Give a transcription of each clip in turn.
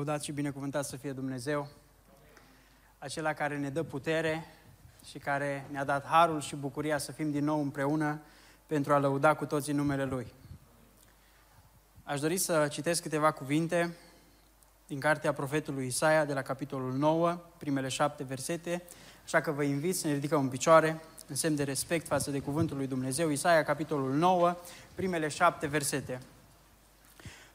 Lăudați și binecuvântat să fie Dumnezeu, acela care ne dă putere și care ne-a dat harul și bucuria să fim din nou împreună pentru a lăuda cu toții numele Lui. Aș dori să citesc câteva cuvinte din cartea profetului Isaia de la capitolul 9, primele șapte versete, așa că vă invit să ne ridicăm în picioare în semn de respect față de cuvântul lui Dumnezeu. Isaia, capitolul 9, primele șapte versete.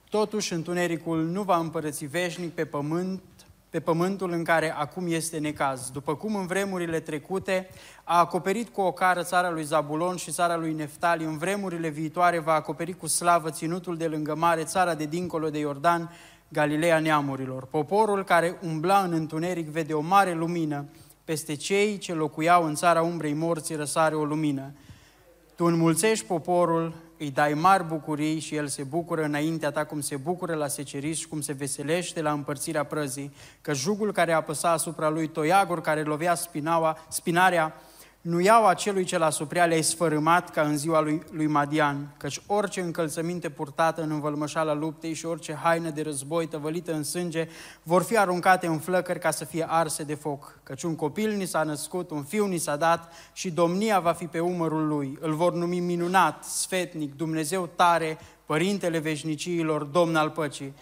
Totuși, întunericul nu va împărăți veșnic pe pământ, pe pământul în care acum este necaz. După cum în vremurile trecute a acoperit cu o cară țara lui Zabulon și țara lui Neftali, în vremurile viitoare va acoperi cu slavă ținutul de lângă mare, țara de dincolo de Iordan, Galileea neamurilor. Poporul care umbla în întuneric vede o mare lumină, peste cei ce locuiau în țara umbrei morții răsare o lumină. Tu înmulțești poporul, îi dai mari bucurii și el se bucură înaintea ta cum se bucură la seceriș și cum se veselește la împărțirea prăzii, că jugul care apăsa asupra lui, toiagul care lovea spinaua, spinarea, nu iau acelui ce la suprea le-ai sfărâmat ca în ziua lui, lui Madian, căci orice încălțăminte purtată în învălmășala luptei și orice haină de război tăvălită în sânge vor fi aruncate în flăcări ca să fie arse de foc. Căci un copil ni s-a născut, un fiu ni s-a dat și domnia va fi pe umărul lui. Îl vor numi minunat, sfetnic, Dumnezeu tare, Părintele veșniciilor, Domn al păcii.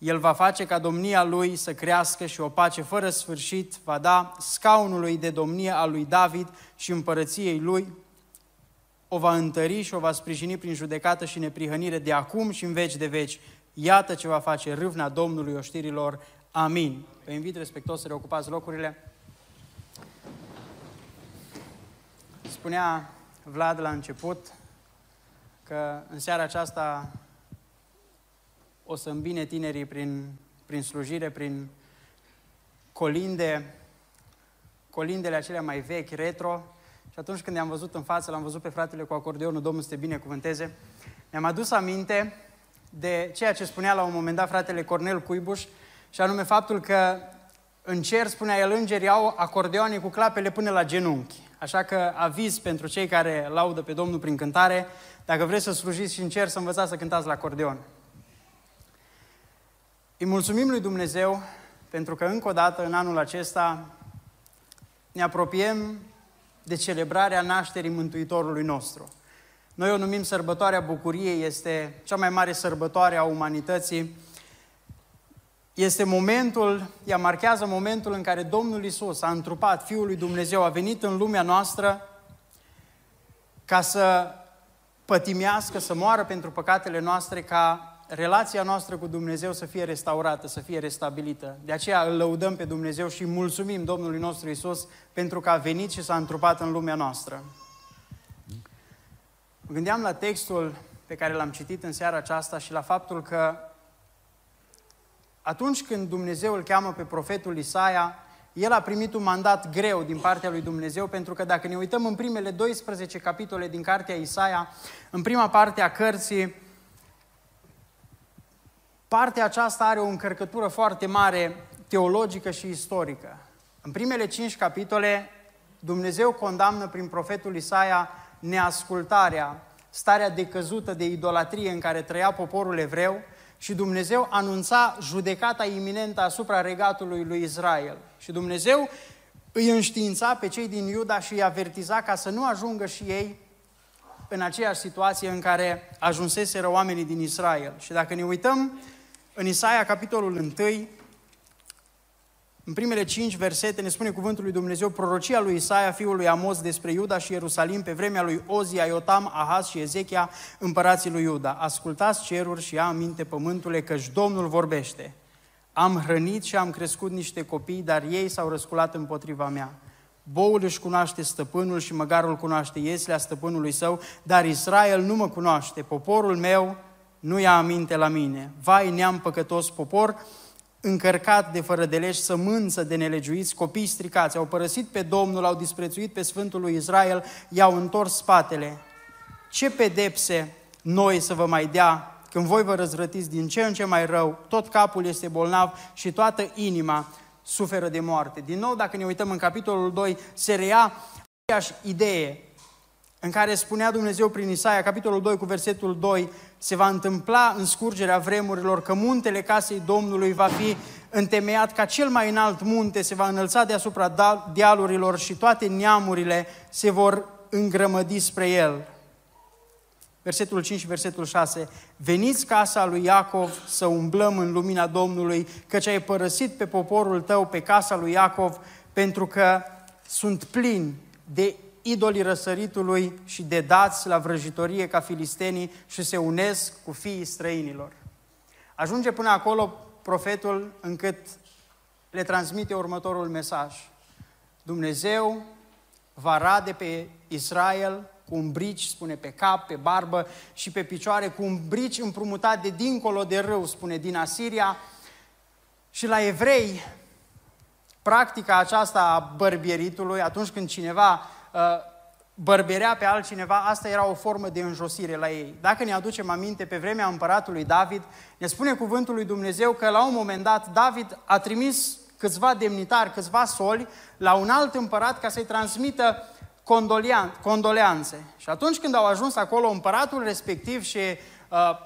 El va face ca domnia lui să crească și o pace fără sfârșit va da scaunului de domnie al lui David și împărăției lui, o va întări și o va sprijini prin judecată și neprihănire de acum și în veci de veci. Iată ce va face râvna Domnului oștirilor. Amin. Vă invit respectos să reocupați locurile. Spunea Vlad la început că în seara aceasta o să îmbine tinerii prin, prin slujire, prin colinde, colindele acelea mai vechi, retro. Și atunci când i-am văzut în față, l-am văzut pe fratele cu acordeonul, Domnul să te binecuvânteze, mi-am adus aminte de ceea ce spunea la un moment dat fratele Cornel Cuibuș, și anume faptul că în cer, spunea el, îngerii au acordeoane cu clapele până la genunchi. Așa că aviz pentru cei care laudă pe Domnul prin cântare, dacă vreți să slujiți și în cer, să învățați să cântați la acordeon. Îi mulțumim lui Dumnezeu pentru că încă o dată în anul acesta ne apropiem de celebrarea nașterii Mântuitorului nostru. Noi o numim sărbătoarea bucuriei, este cea mai mare sărbătoare a umanității. Este momentul, ea marchează momentul în care Domnul Isus a întrupat Fiul lui Dumnezeu, a venit în lumea noastră ca să pătimească, să moară pentru păcatele noastre, ca relația noastră cu Dumnezeu să fie restaurată, să fie restabilită. De aceea îl lăudăm pe Dumnezeu și mulțumim Domnului nostru Isus pentru că a venit și s-a întrupat în lumea noastră. Mă gândeam la textul pe care l-am citit în seara aceasta și la faptul că atunci când Dumnezeu îl cheamă pe profetul Isaia, el a primit un mandat greu din partea lui Dumnezeu, pentru că dacă ne uităm în primele 12 capitole din cartea Isaia, în prima parte a cărții, Partea aceasta are o încărcătură foarte mare teologică și istorică. În primele cinci capitole, Dumnezeu condamnă prin profetul Isaia neascultarea, starea decăzută de idolatrie în care trăia poporul evreu și Dumnezeu anunța judecata iminentă asupra regatului lui Israel. Și Dumnezeu îi înștiința pe cei din Iuda și îi avertiza ca să nu ajungă și ei în aceeași situație în care ajunseseră oamenii din Israel. Și dacă ne uităm în Isaia, capitolul 1, în primele cinci versete ne spune cuvântul lui Dumnezeu prorocia lui Isaia, fiul lui Amos, despre Iuda și Ierusalim pe vremea lui Ozia, Iotam, Ahaz și Ezechia, împărații lui Iuda. Ascultați ceruri și ia aminte pământule, căci Domnul vorbește. Am hrănit și am crescut niște copii, dar ei s-au răsculat împotriva mea. Boul își cunoaște stăpânul și măgarul cunoaște ieslea stăpânului său, dar Israel nu mă cunoaște. Poporul meu nu ia aminte la mine. Vai, neam păcătos popor, încărcat de fără de legi, sămânță de nelegiuiți, copii stricați, au părăsit pe Domnul, au disprețuit pe Sfântul lui Israel, i-au întors spatele. Ce pedepse noi să vă mai dea când voi vă răzvrătiți din ce în ce mai rău, tot capul este bolnav și toată inima suferă de moarte. Din nou, dacă ne uităm în capitolul 2, se rea aceeași idee în care spunea Dumnezeu prin Isaia, capitolul 2 cu versetul 2, se va întâmpla în scurgerea vremurilor că muntele casei Domnului va fi întemeiat ca cel mai înalt munte, se va înălța deasupra da- dealurilor și toate neamurile se vor îngrămădi spre el. Versetul 5 și versetul 6. Veniți casa lui Iacov să umblăm în lumina Domnului, căci ai părăsit pe poporul tău, pe casa lui Iacov, pentru că sunt plini de idolii răsăritului și de dați la vrăjitorie ca filistenii și se unesc cu fiii străinilor. Ajunge până acolo profetul încât le transmite următorul mesaj. Dumnezeu va rade pe Israel cu un brici, spune pe cap, pe barbă și pe picioare, cu un brici împrumutat de dincolo de râu, spune din Asiria. Și la evrei, practica aceasta a bărbieritului, atunci când cineva uh, bărberea pe altcineva, asta era o formă de înjosire la ei. Dacă ne aducem aminte, pe vremea împăratului David, ne spune cuvântul lui Dumnezeu că la un moment dat David a trimis câțiva demnitari, câțiva soli la un alt împărat ca să-i transmită condoleanțe. Și atunci când au ajuns acolo, împăratul respectiv și uh,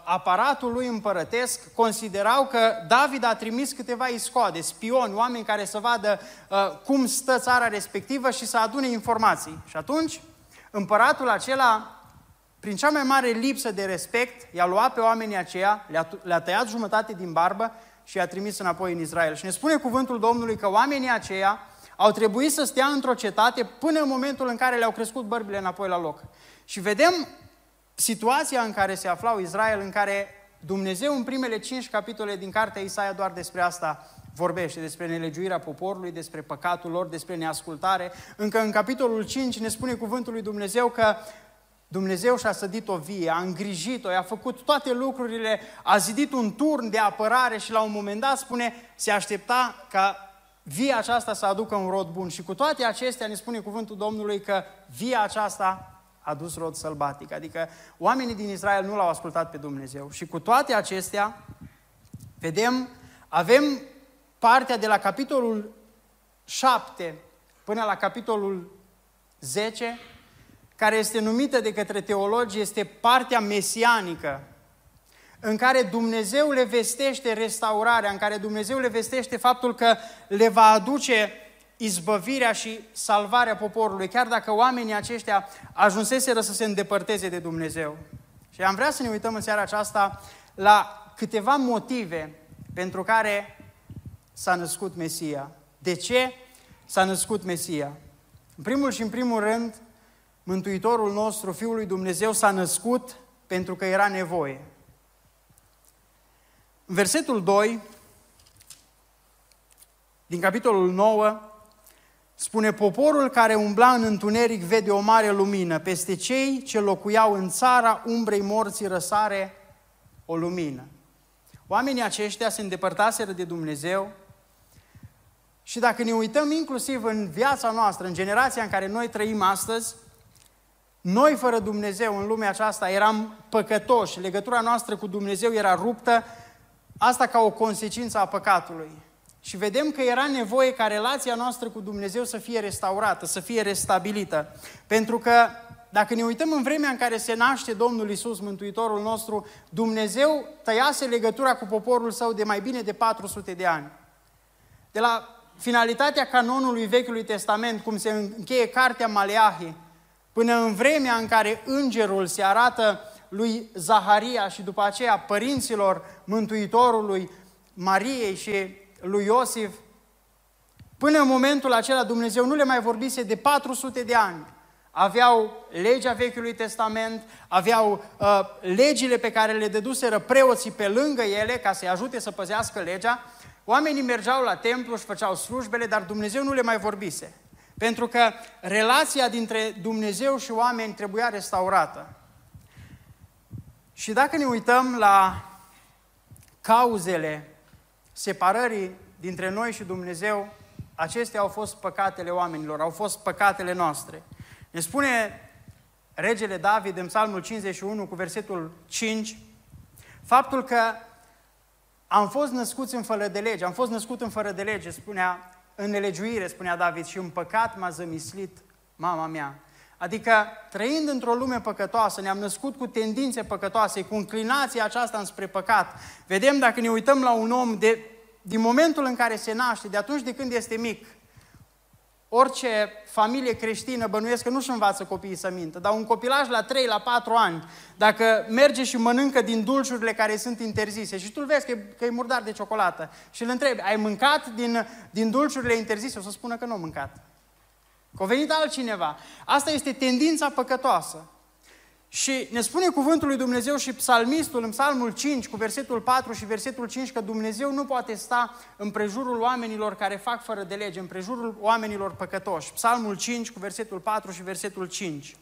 aparatul lui împărătesc considerau că David a trimis câteva iscoade, spioni, oameni care să vadă uh, cum stă țara respectivă și să adune informații. Și atunci împăratul acela, prin cea mai mare lipsă de respect, i-a luat pe oamenii aceia, le-a, le tăiat jumătate din barbă și i-a trimis înapoi în Israel. Și ne spune cuvântul Domnului că oamenii aceia au trebuit să stea într-o cetate până în momentul în care le-au crescut bărbile înapoi la loc. Și vedem situația în care se aflau Israel, în care Dumnezeu în primele cinci capitole din cartea Isaia doar despre asta vorbește, despre nelegiuirea poporului, despre păcatul lor, despre neascultare. Încă în capitolul 5 ne spune cuvântul lui Dumnezeu că Dumnezeu și-a sădit o vie, a îngrijit-o, i-a făcut toate lucrurile, a zidit un turn de apărare și la un moment dat spune, se aștepta ca via aceasta să aducă un rod bun. Și cu toate acestea ne spune cuvântul Domnului că via aceasta a dus rod sălbatic. Adică oamenii din Israel nu l-au ascultat pe Dumnezeu. Și cu toate acestea, vedem, avem partea de la capitolul 7 până la capitolul 10, care este numită de către teologi, este partea mesianică în care Dumnezeu le vestește restaurarea, în care Dumnezeu le vestește faptul că le va aduce izbăvirea și salvarea poporului, chiar dacă oamenii aceștia ajunseseră să se îndepărteze de Dumnezeu. Și am vrea să ne uităm în seara aceasta la câteva motive pentru care s-a născut Mesia. De ce s-a născut Mesia? În primul și în primul rând, Mântuitorul nostru, Fiul lui Dumnezeu, s-a născut pentru că era nevoie. În versetul 2, din capitolul 9, spune, poporul care umbla în întuneric vede o mare lumină, peste cei ce locuiau în țara umbrei morții răsare o lumină. Oamenii aceștia se îndepărtaseră de Dumnezeu și dacă ne uităm inclusiv în viața noastră, în generația în care noi trăim astăzi, noi fără Dumnezeu în lumea aceasta eram păcătoși, legătura noastră cu Dumnezeu era ruptă Asta ca o consecință a păcatului. Și vedem că era nevoie ca relația noastră cu Dumnezeu să fie restaurată, să fie restabilită. Pentru că dacă ne uităm în vremea în care se naște Domnul Isus, Mântuitorul nostru, Dumnezeu tăiase legătura cu poporul său de mai bine de 400 de ani. De la finalitatea canonului Vechiului Testament, cum se încheie cartea Maleahi, până în vremea în care îngerul se arată lui Zaharia și după aceea părinților Mântuitorului, Mariei și lui Iosif, până în momentul acela Dumnezeu nu le mai vorbise de 400 de ani. Aveau legea Vechiului Testament, aveau uh, legile pe care le deduseră preoții pe lângă ele ca să-i ajute să păzească legea. Oamenii mergeau la templu și făceau slujbele, dar Dumnezeu nu le mai vorbise. Pentru că relația dintre Dumnezeu și oameni trebuia restaurată. Și dacă ne uităm la cauzele separării dintre noi și Dumnezeu, acestea au fost păcatele oamenilor, au fost păcatele noastre. Ne spune regele David în Psalmul 51 cu versetul 5, faptul că am fost născuți în fără de lege, am fost născut în fără de lege, spunea, în nelegiuire, spunea David, și în păcat m-a zămislit mama mea. Adică, trăind într-o lume păcătoasă, ne-am născut cu tendințe păcătoase, cu înclinația aceasta înspre păcat. Vedem dacă ne uităm la un om de, din momentul în care se naște, de atunci de când este mic, Orice familie creștină bănuiesc că nu-și învață copiii să mintă, dar un copilaj la 3, la 4 ani, dacă merge și mănâncă din dulciurile care sunt interzise și tu îl vezi că e, că e murdar de ciocolată și îl întrebi, ai mâncat din, din dulciurile interzise? O să spună că nu am mâncat. Că a venit altcineva. Asta este tendința păcătoasă. Și ne spune cuvântul lui Dumnezeu și psalmistul în psalmul 5 cu versetul 4 și versetul 5 că Dumnezeu nu poate sta în prejurul oamenilor care fac fără de lege, în prejurul oamenilor păcătoși. Psalmul 5 cu versetul 4 și versetul 5.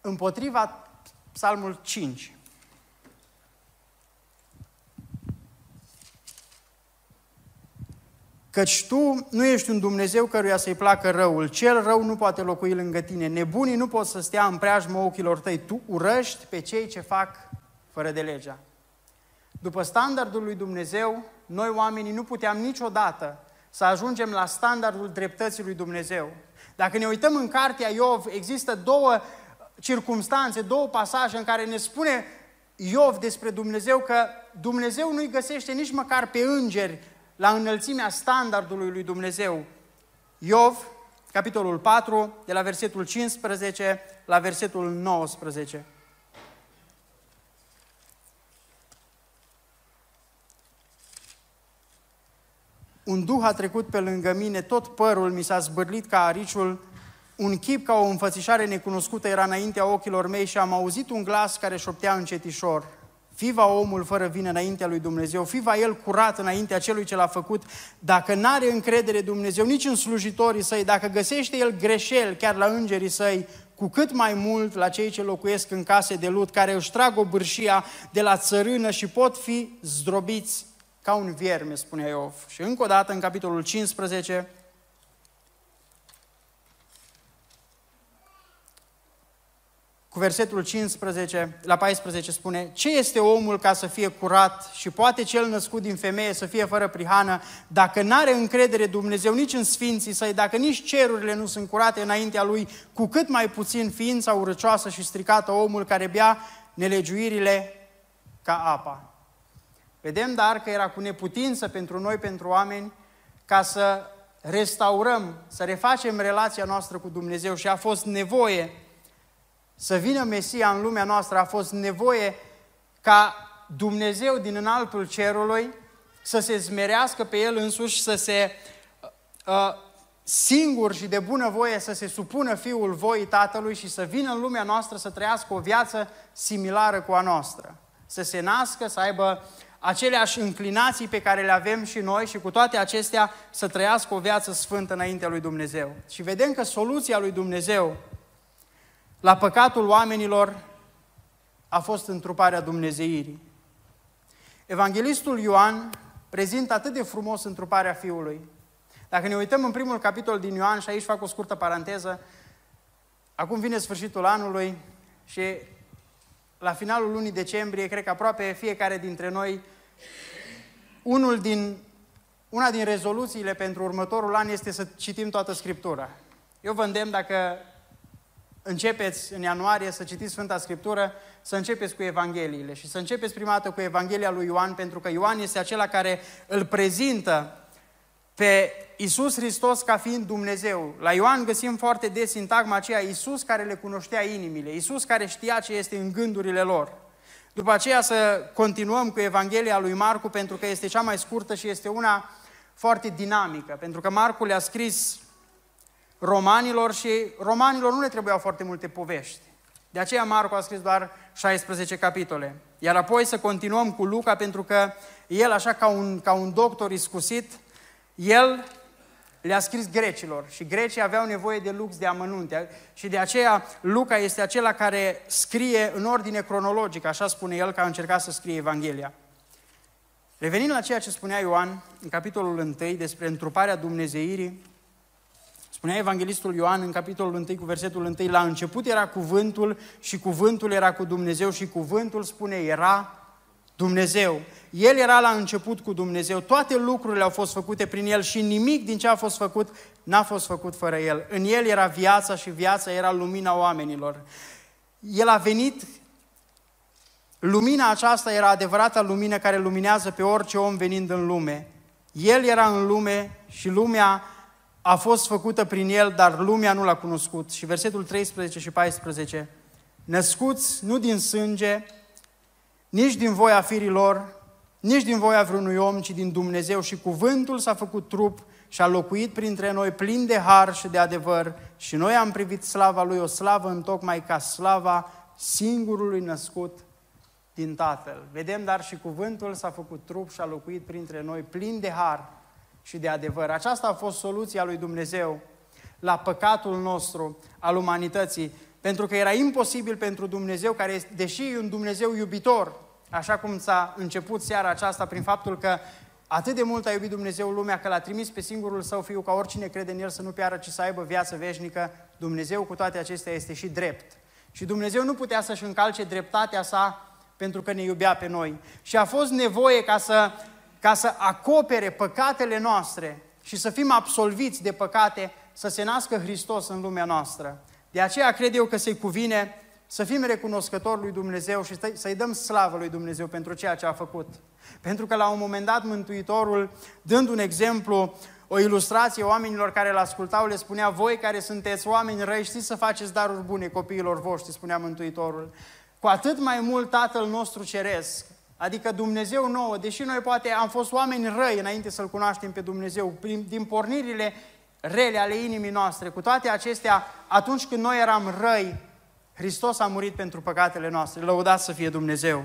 Împotriva psalmul 5. Căci tu nu ești un Dumnezeu căruia să-i placă răul. Cel rău nu poate locui lângă tine. Nebunii nu pot să stea în preajmă ochilor tăi. Tu urăști pe cei ce fac fără de legea. După standardul lui Dumnezeu, noi oamenii nu puteam niciodată să ajungem la standardul dreptății lui Dumnezeu. Dacă ne uităm în cartea Iov, există două circumstanțe, două pasaje în care ne spune Iov despre Dumnezeu că Dumnezeu nu-i găsește nici măcar pe îngeri la înălțimea standardului lui Dumnezeu. Iov, capitolul 4, de la versetul 15 la versetul 19. Un duh a trecut pe lângă mine, tot părul mi s-a zbârlit ca ariciul, un chip ca o înfățișare necunoscută era înaintea ochilor mei și am auzit un glas care șoptea încetișor. Fiva omul fără vină înaintea lui Dumnezeu, fiva el curat înaintea celui ce l-a făcut, dacă n-are încredere Dumnezeu nici în slujitorii săi, dacă găsește el greșel chiar la îngerii săi, cu cât mai mult la cei ce locuiesc în case de lut, care își trag o bârșia de la țărână și pot fi zdrobiți ca un vierme, spune Iov. Și încă o dată, în capitolul 15, cu versetul 15 la 14 spune, ce este omul ca să fie curat și poate cel născut din femeie să fie fără prihană, dacă n-are încredere Dumnezeu nici în sfinții săi, dacă nici cerurile nu sunt curate înaintea lui, cu cât mai puțin ființa urăcioasă și stricată omul care bea nelegiuirile ca apa. Vedem dar că era cu neputință pentru noi, pentru oameni, ca să restaurăm, să refacem relația noastră cu Dumnezeu și a fost nevoie să vină Mesia în lumea noastră, a fost nevoie ca Dumnezeu din înaltul cerului să se zmerească pe El însuși, să se uh, singur și de bună voie să se supună Fiul voii Tatălui și să vină în lumea noastră să trăiască o viață similară cu a noastră. Să se nască, să aibă aceleași înclinații pe care le avem și noi și cu toate acestea să trăiască o viață sfântă înaintea lui Dumnezeu. Și vedem că soluția lui Dumnezeu la păcatul oamenilor a fost întruparea Dumnezeirii. Evanghelistul Ioan prezintă atât de frumos întruparea Fiului. Dacă ne uităm în primul capitol din Ioan, și aici fac o scurtă paranteză, acum vine sfârșitul anului și la finalul lunii decembrie, cred că aproape fiecare dintre noi, unul din, una din rezoluțiile pentru următorul an este să citim toată Scriptura. Eu vă îndemn, dacă începeți în ianuarie să citiți Sfânta Scriptură, să începeți cu Evangheliile și să începeți prima dată cu Evanghelia lui Ioan, pentru că Ioan este acela care îl prezintă pe Isus Hristos ca fiind Dumnezeu. La Ioan găsim foarte des sintagma aceea Isus care le cunoștea inimile, Isus care știa ce este în gândurile lor. După aceea să continuăm cu Evanghelia lui Marcu, pentru că este cea mai scurtă și este una foarte dinamică, pentru că Marcu le-a scris romanilor și romanilor nu le trebuiau foarte multe povești. De aceea Marco a scris doar 16 capitole. Iar apoi să continuăm cu Luca, pentru că el, așa ca un, ca un doctor iscusit, el le-a scris grecilor și grecii aveau nevoie de lux de amănunte și de aceea Luca este acela care scrie în ordine cronologică, așa spune el că a încercat să scrie Evanghelia. Revenind la ceea ce spunea Ioan în capitolul 1 despre întruparea Dumnezeirii, Spunea Evanghelistul Ioan în capitolul 1 cu versetul 1, la început era cuvântul și cuvântul era cu Dumnezeu și cuvântul, spune, era Dumnezeu. El era la început cu Dumnezeu. Toate lucrurile au fost făcute prin El și nimic din ce a fost făcut n-a fost făcut fără El. În El era viața și viața era lumina oamenilor. El a venit, lumina aceasta era adevărata lumină care luminează pe orice om venind în lume. El era în lume și lumea a fost făcută prin El, dar lumea nu l-a cunoscut. Și versetul 13 și 14, născuți nu din sânge, nici din voia firilor, nici din voia vreunui om, ci din Dumnezeu și cuvântul s-a făcut trup și a locuit printre noi plin de har și de adevăr și noi am privit slava Lui, o slavă întocmai ca slava singurului născut din Tatăl. Vedem, dar și cuvântul s-a făcut trup și a locuit printre noi plin de har și de adevăr. Aceasta a fost soluția lui Dumnezeu la păcatul nostru al umanității, pentru că era imposibil pentru Dumnezeu, care, deși e un Dumnezeu iubitor, așa cum s-a început seara aceasta prin faptul că atât de mult a iubit Dumnezeu lumea că l-a trimis pe singurul său fiu ca oricine crede în el să nu piară, ci să aibă viață veșnică, Dumnezeu cu toate acestea este și drept. Și Dumnezeu nu putea să-și încalce dreptatea sa pentru că ne iubea pe noi. Și a fost nevoie ca să, ca să acopere păcatele noastre și să fim absolviți de păcate, să se nască Hristos în lumea noastră. De aceea cred eu că se cuvine să fim recunoscători lui Dumnezeu și să-i dăm slavă lui Dumnezeu pentru ceea ce a făcut. Pentru că la un moment dat Mântuitorul, dând un exemplu, o ilustrație oamenilor care îl ascultau, le spunea, voi care sunteți oameni răi, știți să faceți daruri bune copiilor voștri, spunea Mântuitorul. Cu atât mai mult Tatăl nostru ceresc, adică Dumnezeu nouă, deși noi poate am fost oameni răi înainte să-L cunoaștem pe Dumnezeu, prin, din pornirile rele ale inimii noastre, cu toate acestea, atunci când noi eram răi, Hristos a murit pentru păcatele noastre. Lăudat să fie Dumnezeu!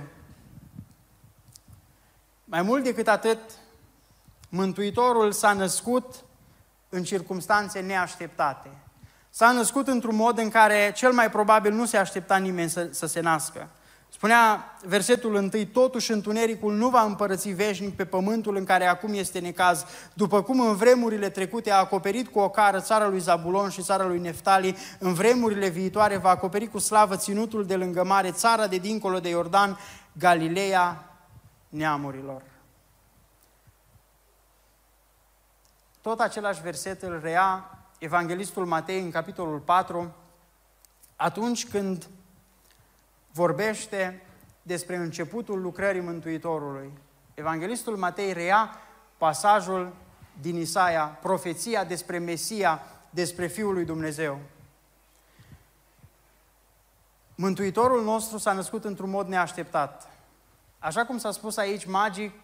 Mai mult decât atât, Mântuitorul s-a născut în circunstanțe neașteptate. S-a născut într-un mod în care cel mai probabil nu se aștepta nimeni să, să se nască. Spunea versetul întâi, totuși întunericul nu va împărăți veșnic pe pământul în care acum este necaz, după cum în vremurile trecute a acoperit cu o cară țara lui Zabulon și țara lui Neftali, în vremurile viitoare va acoperi cu slavă ținutul de lângă mare, țara de dincolo de Iordan, Galileea neamurilor. Tot același verset îl rea Evanghelistul Matei în capitolul 4, atunci când vorbește despre începutul lucrării Mântuitorului. Evanghelistul Matei rea pasajul din Isaia, profeția despre Mesia, despre Fiul lui Dumnezeu. Mântuitorul nostru s-a născut într-un mod neașteptat. Așa cum s-a spus aici, magii,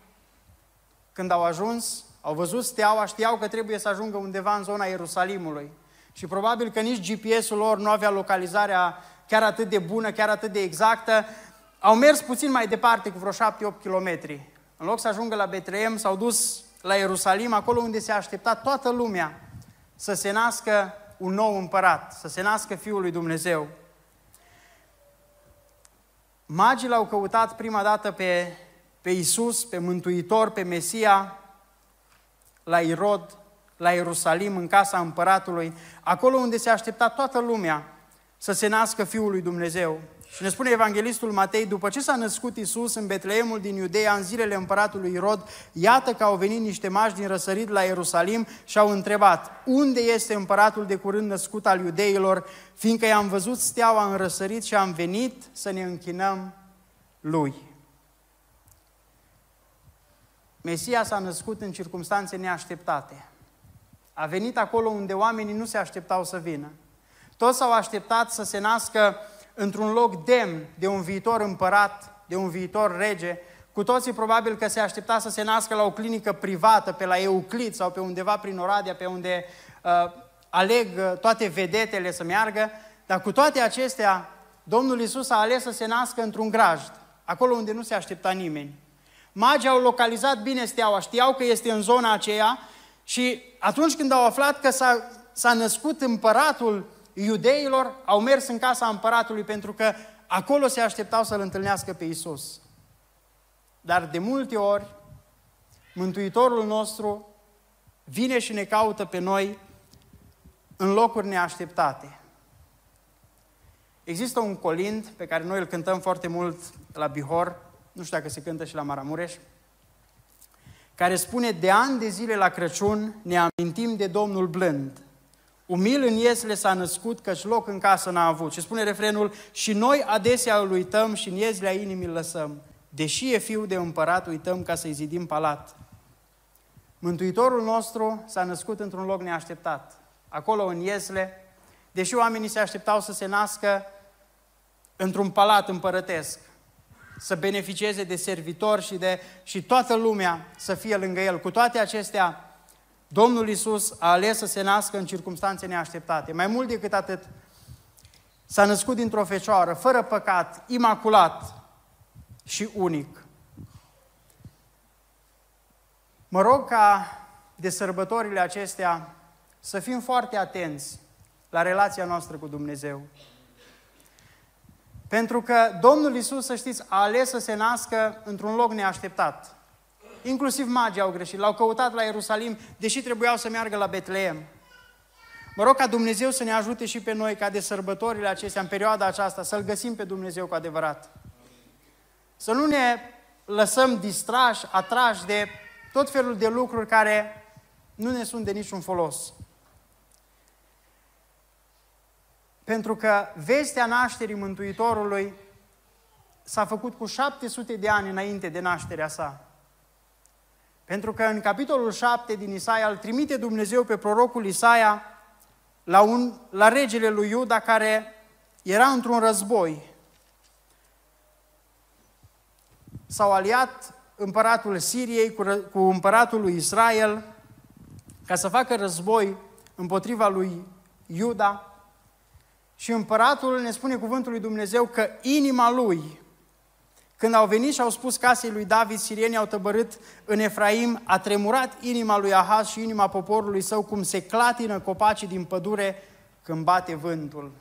când au ajuns, au văzut steaua, știau că trebuie să ajungă undeva în zona Ierusalimului. Și probabil că nici GPS-ul lor nu avea localizarea chiar atât de bună, chiar atât de exactă. Au mers puțin mai departe, cu vreo 7-8 km. În loc să ajungă la Betleem, s-au dus la Ierusalim, acolo unde se aștepta toată lumea să se nască un nou împărat, să se nască Fiul lui Dumnezeu. Magii l-au căutat prima dată pe, pe Isus, pe Mântuitor, pe Mesia, la Irod, la Ierusalim, în casa împăratului, acolo unde se aștepta toată lumea să se nască Fiul lui Dumnezeu. Și ne spune Evanghelistul Matei, după ce s-a născut Isus în Betleemul din Iudeea, în zilele împăratului Irod, iată că au venit niște mași din răsărit la Ierusalim și au întrebat, unde este împăratul de curând născut al iudeilor, fiindcă i-am văzut steaua în răsărit și am venit să ne închinăm lui. Mesia s-a născut în circunstanțe neașteptate. A venit acolo unde oamenii nu se așteptau să vină. Toți s-au așteptat să se nască într-un loc demn de un viitor împărat, de un viitor rege. Cu toții probabil că se aștepta să se nască la o clinică privată, pe la Euclid sau pe undeva prin Oradea, pe unde uh, aleg uh, toate vedetele să meargă. Dar cu toate acestea, Domnul Isus a ales să se nască într-un grajd, acolo unde nu se aștepta nimeni. Magii au localizat bine steaua, știau că este în zona aceea și atunci când au aflat că s-a, s-a născut împăratul iudeilor, au mers în casa împăratului pentru că acolo se așteptau să-L întâlnească pe Isus. Dar de multe ori, Mântuitorul nostru vine și ne caută pe noi în locuri neașteptate. Există un colind pe care noi îl cântăm foarte mult la Bihor, nu știu dacă se cântă și la Maramureș, care spune, de ani de zile la Crăciun ne amintim de Domnul blând. Umil în iesle s-a născut, căci loc în casă n-a avut. Și spune refrenul, și noi adesea îl uităm și în ieslea inimii îl lăsăm. Deși e fiu de împărat, uităm ca să-i zidim palat. Mântuitorul nostru s-a născut într-un loc neașteptat. Acolo, în Iesle, deși oamenii se așteptau să se nască într-un palat împărătesc, să beneficieze de servitori și, de, și toată lumea să fie lângă el. Cu toate acestea, Domnul Isus a ales să se nască în circunstanțe neașteptate. Mai mult decât atât, s-a născut dintr-o fecioară, fără păcat, imaculat și unic. Mă rog ca de sărbătorile acestea să fim foarte atenți la relația noastră cu Dumnezeu. Pentru că Domnul Isus, să știți, a ales să se nască într-un loc neașteptat. Inclusiv magii au greșit. L-au căutat la Ierusalim, deși trebuiau să meargă la Betleem. Mă rog ca Dumnezeu să ne ajute și pe noi, ca de sărbătorile acestea, în perioada aceasta, să-L găsim pe Dumnezeu cu adevărat. Să nu ne lăsăm distrași, atrași de tot felul de lucruri care nu ne sunt de niciun folos. Pentru că vestea nașterii Mântuitorului s-a făcut cu 700 de ani înainte de nașterea sa. Pentru că în capitolul 7 din Isaia îl trimite Dumnezeu pe prorocul Isaia la, un, la regele lui Iuda care era într-un război. S-au aliat împăratul Siriei cu, cu împăratul lui Israel ca să facă război împotriva lui Iuda. Și împăratul ne spune cuvântul lui Dumnezeu că inima lui, când au venit și au spus casei lui David, sirienii au tăbărât în Efraim, a tremurat inima lui Ahaz și inima poporului său, cum se clatină copacii din pădure când bate vântul,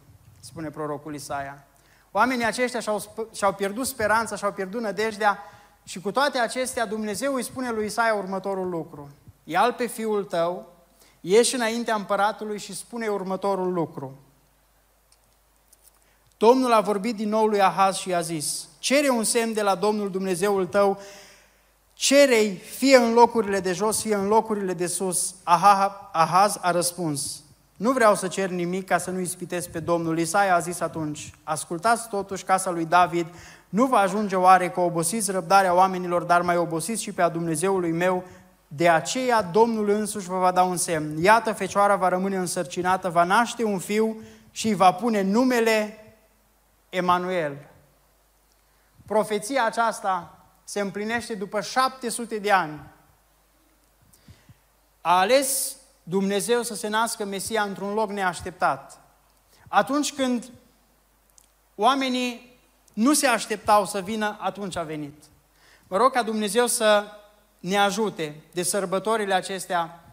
spune prorocul Isaia. Oamenii aceștia și-au, și-au pierdut speranța, și-au pierdut nădejdea și cu toate acestea, Dumnezeu îi spune lui Isaia următorul lucru. Ia-l pe fiul tău, ieși înaintea împăratului și spune următorul lucru. Domnul a vorbit din nou lui Ahaz și a zis, cere un semn de la Domnul Dumnezeul tău, cerei fie în locurile de jos, fie în locurile de sus. Ahaz a răspuns, nu vreau să cer nimic ca să nu ispitesc pe Domnul. Isaia a zis atunci, ascultați totuși casa lui David, nu va ajunge oare că obosiți răbdarea oamenilor, dar mai obosiți și pe a Dumnezeului meu? De aceea Domnul însuși vă va da un semn. Iată, fecioara va rămâne însărcinată, va naște un fiu și îi va pune numele Emanuel. Profeția aceasta se împlinește după 700 de ani. A ales Dumnezeu să se nască Mesia într-un loc neașteptat. Atunci când oamenii nu se așteptau să vină, atunci a venit. Vă rog ca Dumnezeu să ne ajute de sărbătorile acestea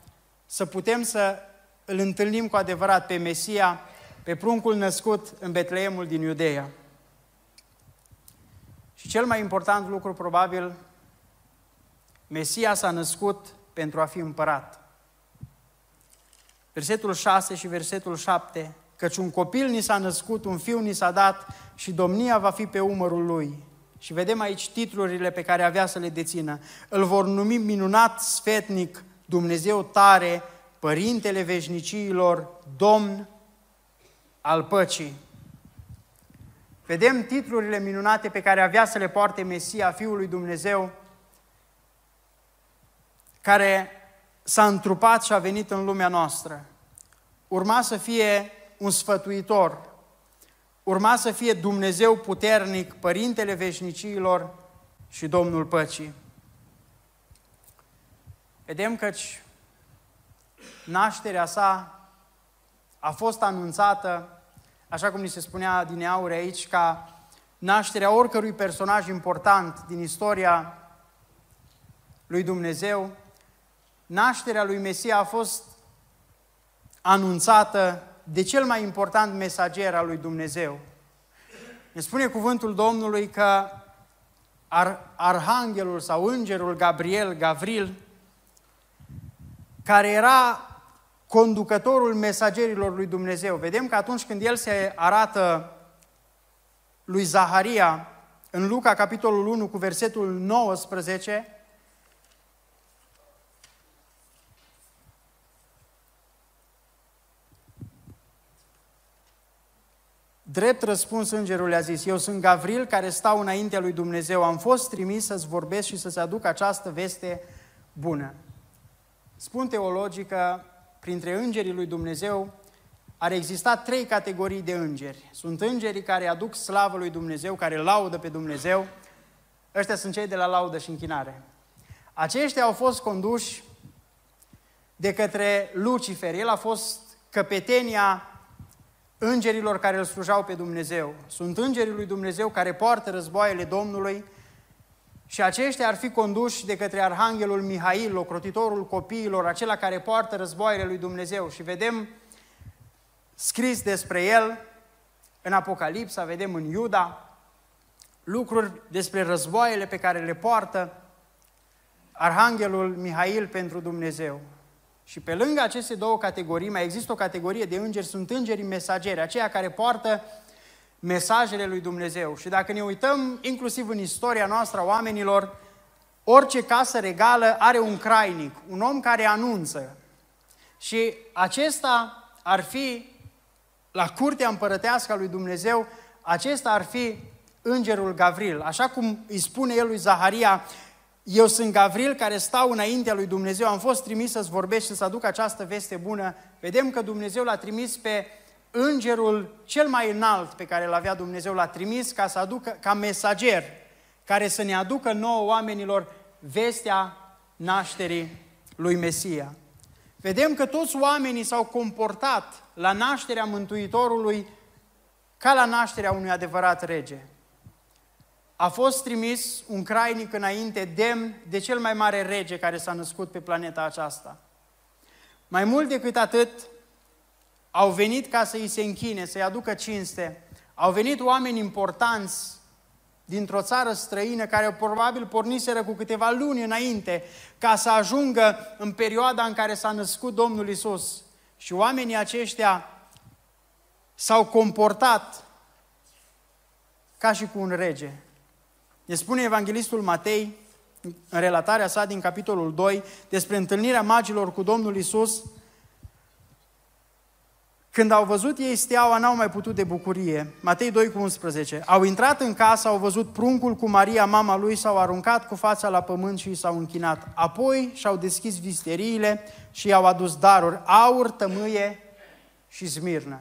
să putem să îl întâlnim cu adevărat pe Mesia, pe pruncul născut în Betleemul din Iudeea. Și cel mai important lucru, probabil, Mesia s-a născut pentru a fi împărat. Versetul 6 și versetul 7 căci un copil ni s-a născut, un fiu ni s-a dat și domnia va fi pe umărul lui. Și vedem aici titlurile pe care avea să le dețină. Îl vor numi minunat, sfetnic, Dumnezeu tare, Părintele veșniciilor, Domn al păcii. Vedem titlurile minunate pe care avea să le poarte Mesia, Fiul lui Dumnezeu, care s-a întrupat și a venit în lumea noastră. Urma să fie un sfătuitor, urma să fie Dumnezeu puternic, Părintele Veșnicilor și Domnul Păcii. Vedem că nașterea sa a fost anunțată, așa cum ni se spunea din aur aici, ca nașterea oricărui personaj important din istoria lui Dumnezeu, nașterea lui Mesia a fost anunțată de cel mai important mesager al lui Dumnezeu. Ne spune cuvântul Domnului că Ar- arhanghelul sau îngerul Gabriel, Gavril, care era conducătorul mesagerilor lui Dumnezeu. Vedem că atunci când el se arată lui Zaharia, în Luca, capitolul 1, cu versetul 19, Drept răspuns îngerul a zis, eu sunt Gavril care stau înaintea lui Dumnezeu, am fost trimis să-ți vorbesc și să-ți aduc această veste bună. Spun teologii că printre îngerii lui Dumnezeu ar exista trei categorii de îngeri. Sunt îngerii care aduc slavă lui Dumnezeu, care laudă pe Dumnezeu. Ăștia sunt cei de la laudă și închinare. Aceștia au fost conduși de către Lucifer. El a fost căpetenia îngerilor care îl slujau pe Dumnezeu. Sunt îngerii lui Dumnezeu care poartă războaiele Domnului și aceștia ar fi conduși de către Arhanghelul Mihail, ocrotitorul copiilor, acela care poartă războaiele lui Dumnezeu. Și vedem scris despre el în Apocalipsa, vedem în Iuda, lucruri despre războaiele pe care le poartă Arhanghelul Mihail pentru Dumnezeu. Și pe lângă aceste două categorii, mai există o categorie de îngeri, sunt îngerii mesageri, aceia care poartă mesajele lui Dumnezeu. Și dacă ne uităm inclusiv în istoria noastră a oamenilor, orice casă regală are un crainic, un om care anunță. Și acesta ar fi, la curtea împărătească a lui Dumnezeu, acesta ar fi îngerul Gavril. Așa cum îi spune el lui Zaharia, eu sunt Gavril care stau înaintea lui Dumnezeu, am fost trimis să-ți vorbești și să aduc această veste bună. Vedem că Dumnezeu l-a trimis pe îngerul cel mai înalt pe care îl avea Dumnezeu, l-a trimis ca să aducă, ca mesager, care să ne aducă nouă oamenilor vestea nașterii lui Mesia. Vedem că toți oamenii s-au comportat la nașterea Mântuitorului ca la nașterea unui adevărat rege a fost trimis un crainic înainte demn de cel mai mare rege care s-a născut pe planeta aceasta. Mai mult decât atât, au venit ca să îi se închine, să-i aducă cinste. Au venit oameni importanți dintr-o țară străină care probabil porniseră cu câteva luni înainte ca să ajungă în perioada în care s-a născut Domnul Isus. Și oamenii aceștia s-au comportat ca și cu un rege. Ne spune Evanghelistul Matei, în relatarea sa din capitolul 2, despre întâlnirea magilor cu Domnul Isus, când au văzut ei steaua, n-au mai putut de bucurie. Matei 2 cu 11. Au intrat în casă, au văzut pruncul cu Maria, mama lui, s-au aruncat cu fața la pământ și s-au închinat. Apoi și-au deschis visteriile și i-au adus daruri, aur, tămâie și smirnă.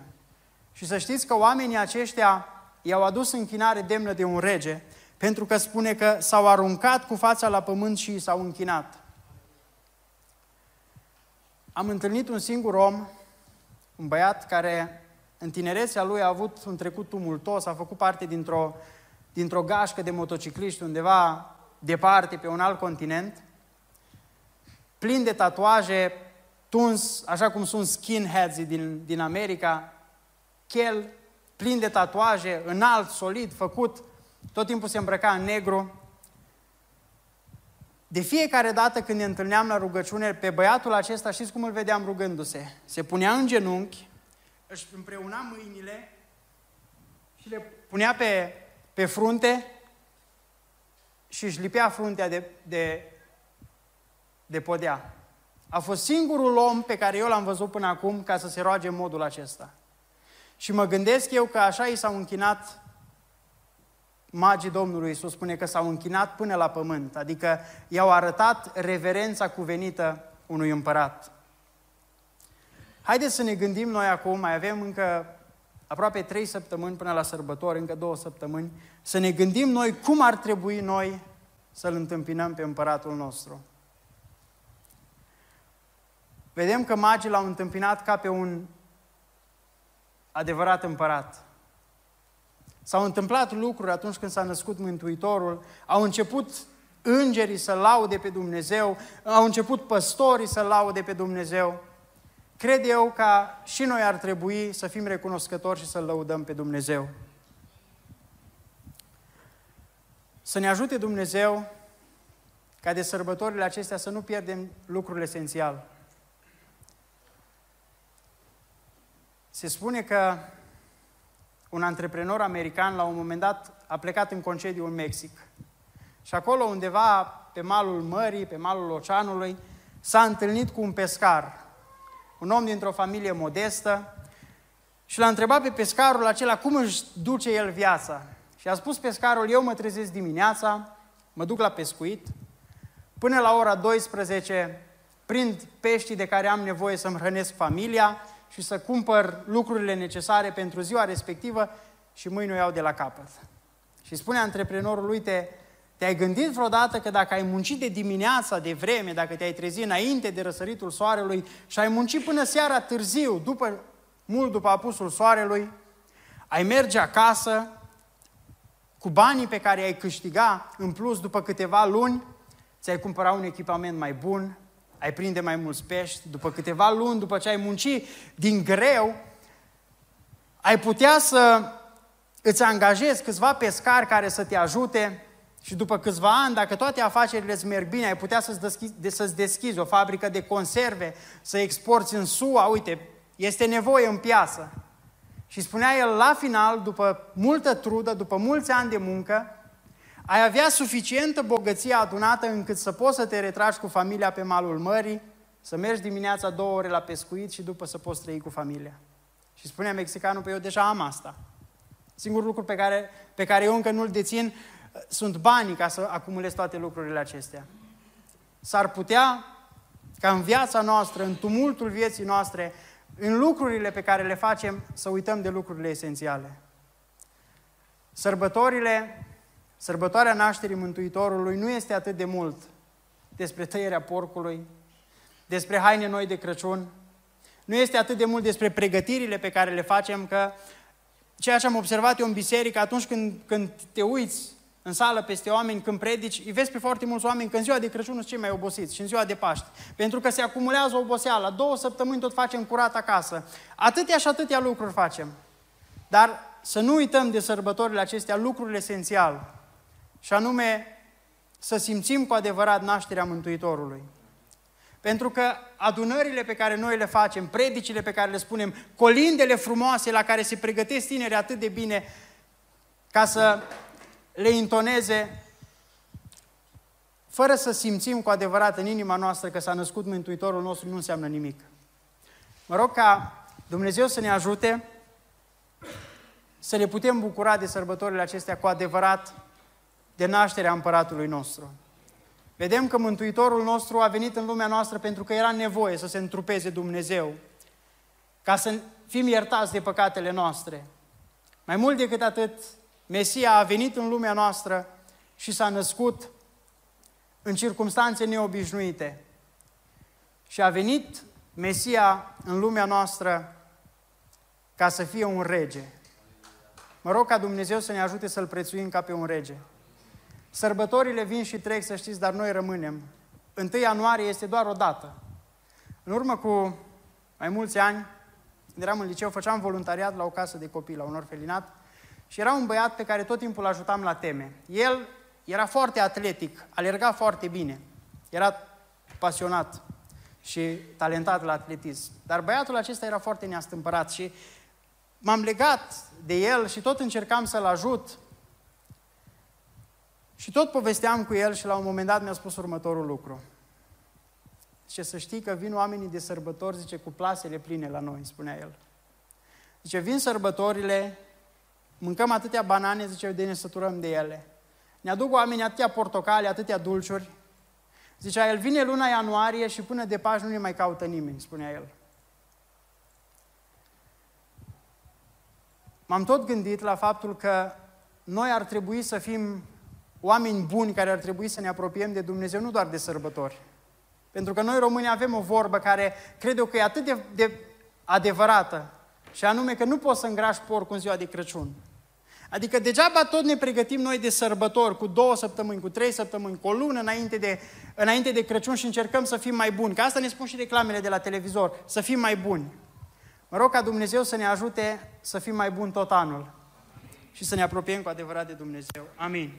Și să știți că oamenii aceștia i-au adus închinare demnă de un rege, pentru că spune că s-au aruncat cu fața la pământ și s-au închinat. Am întâlnit un singur om, un băiat care în tinerețea lui a avut un trecut tumultos, a făcut parte dintr-o, dintr-o gașcă de motocicliști undeva departe, pe un alt continent, plin de tatuaje, tuns, așa cum sunt skinheads din, din America, chel, plin de tatuaje, înalt, solid, făcut, tot timpul se îmbrăca în negru. De fiecare dată când ne întâlneam la rugăciune, pe băiatul acesta, știți cum îl vedeam rugându-se? Se punea în genunchi, își împreuna mâinile și le punea pe, pe frunte și își lipea fruntea de, de, de podea. A fost singurul om pe care eu l-am văzut până acum ca să se roage în modul acesta. Și mă gândesc eu că așa i s-au închinat magii Domnului Iisus spune că s-au închinat până la pământ, adică i-au arătat reverența cuvenită unui împărat. Haideți să ne gândim noi acum, mai avem încă aproape trei săptămâni până la sărbători, încă două săptămâni, să ne gândim noi cum ar trebui noi să-L întâmpinăm pe împăratul nostru. Vedem că magii l-au întâmpinat ca pe un adevărat împărat. S-au întâmplat lucruri atunci când s-a născut Mântuitorul, au început îngerii să laude pe Dumnezeu, au început păstorii să laude pe Dumnezeu. Cred eu că și noi ar trebui să fim recunoscători și să lăudăm pe Dumnezeu. Să ne ajute Dumnezeu ca de sărbătorile acestea să nu pierdem lucrul esențial. Se spune că un antreprenor american, la un moment dat, a plecat în concediu în Mexic. Și acolo, undeva pe malul mării, pe malul oceanului, s-a întâlnit cu un pescar, un om dintr-o familie modestă, și l-a întrebat pe pescarul acela cum își duce el viața. Și a spus pescarul, eu mă trezesc dimineața, mă duc la pescuit, până la ora 12 prind peștii de care am nevoie să-mi hrănesc familia și să cumpăr lucrurile necesare pentru ziua respectivă și mâine o iau de la capăt. Și spune antreprenorul, uite, te-ai gândit vreodată că dacă ai muncit de dimineața, de vreme, dacă te-ai trezit înainte de răsăritul soarelui și ai muncit până seara târziu, după, mult după apusul soarelui, ai merge acasă cu banii pe care ai câștiga în plus după câteva luni, ți-ai cumpăra un echipament mai bun, ai prinde mai mulți pești, după câteva luni, după ce ai muncit din greu, ai putea să îți angajezi câțiva pescari care să te ajute și după câțiva ani, dacă toate afacerile îți merg bine, ai putea să-ți deschizi, să-ți deschizi o fabrică de conserve, să exporți în SUA, uite, este nevoie în piață. Și spunea el, la final, după multă trudă, după mulți ani de muncă, ai avea suficientă bogăție adunată încât să poți să te retragi cu familia pe malul mării, să mergi dimineața două ore la pescuit și după să poți trăi cu familia. Și spunea mexicanul, pe eu deja am asta. Singurul lucru pe care, pe care eu încă nu-l dețin sunt banii ca să acumulez toate lucrurile acestea. S-ar putea ca în viața noastră, în tumultul vieții noastre, în lucrurile pe care le facem, să uităm de lucrurile esențiale. Sărbătorile, sărbătoarea nașterii Mântuitorului nu este atât de mult despre tăierea porcului, despre haine noi de Crăciun, nu este atât de mult despre pregătirile pe care le facem, că ceea ce am observat eu în biserică, atunci când, când te uiți în sală peste oameni, când predici, îi vezi pe foarte mulți oameni că în ziua de Crăciun sunt cei mai obosiți și în ziua de Paști. Pentru că se acumulează oboseala. Două săptămâni tot facem curat acasă. Atâtea și atâtea lucruri facem. Dar să nu uităm de sărbătorile acestea lucrurile esențial. Și anume să simțim cu adevărat nașterea Mântuitorului. Pentru că adunările pe care noi le facem, predicile pe care le spunem, colindele frumoase la care se pregătesc tineri atât de bine ca să le intoneze fără să simțim cu adevărat în inima noastră că s-a născut Mântuitorul nostru, nu înseamnă nimic. Mă rog ca Dumnezeu să ne ajute să ne putem bucura de sărbătorile acestea cu adevărat de nașterea împăratului nostru. Vedem că Mântuitorul nostru a venit în lumea noastră pentru că era nevoie să se întrupeze Dumnezeu, ca să fim iertați de păcatele noastre. Mai mult decât atât, Mesia a venit în lumea noastră și s-a născut în circunstanțe neobișnuite. Și a venit Mesia în lumea noastră ca să fie un rege. Mă rog ca Dumnezeu să ne ajute să-L prețuim ca pe un rege. Sărbătorile vin și trec, să știți, dar noi rămânem. 1 ianuarie este doar o dată. În urmă cu mai mulți ani, când eram în liceu, făceam voluntariat la o casă de copii, la un orfelinat, și era un băiat pe care tot timpul ajutam la teme. El era foarte atletic, alerga foarte bine, era pasionat și talentat la atletism. Dar băiatul acesta era foarte neastâmpărat și m-am legat de el și tot încercam să-l ajut. Și tot povesteam cu el și la un moment dat mi-a spus următorul lucru. Zice, să știi că vin oamenii de sărbători, zice, cu plasele pline la noi, spunea el. Zice, vin sărbătorile Mâncăm atâtea banane, zice, de ne săturăm de ele. Ne aduc oamenii atâtea portocale, atâtea dulciuri. Zicea el, vine luna ianuarie și până de Paști nu ne mai caută nimeni, spunea el. M-am tot gândit la faptul că noi ar trebui să fim oameni buni care ar trebui să ne apropiem de Dumnezeu, nu doar de sărbători. Pentru că noi români avem o vorbă care cred eu că e atât de, de adevărată, și anume că nu poți să îngrași porc în ziua de Crăciun. Adică degeaba tot ne pregătim noi de sărbători cu două săptămâni, cu trei săptămâni, cu o lună înainte de, înainte de Crăciun și încercăm să fim mai buni. Că asta ne spun și reclamele de la televizor, să fim mai buni. Mă rog ca Dumnezeu să ne ajute să fim mai buni tot anul și să ne apropiem cu adevărat de Dumnezeu. Amin.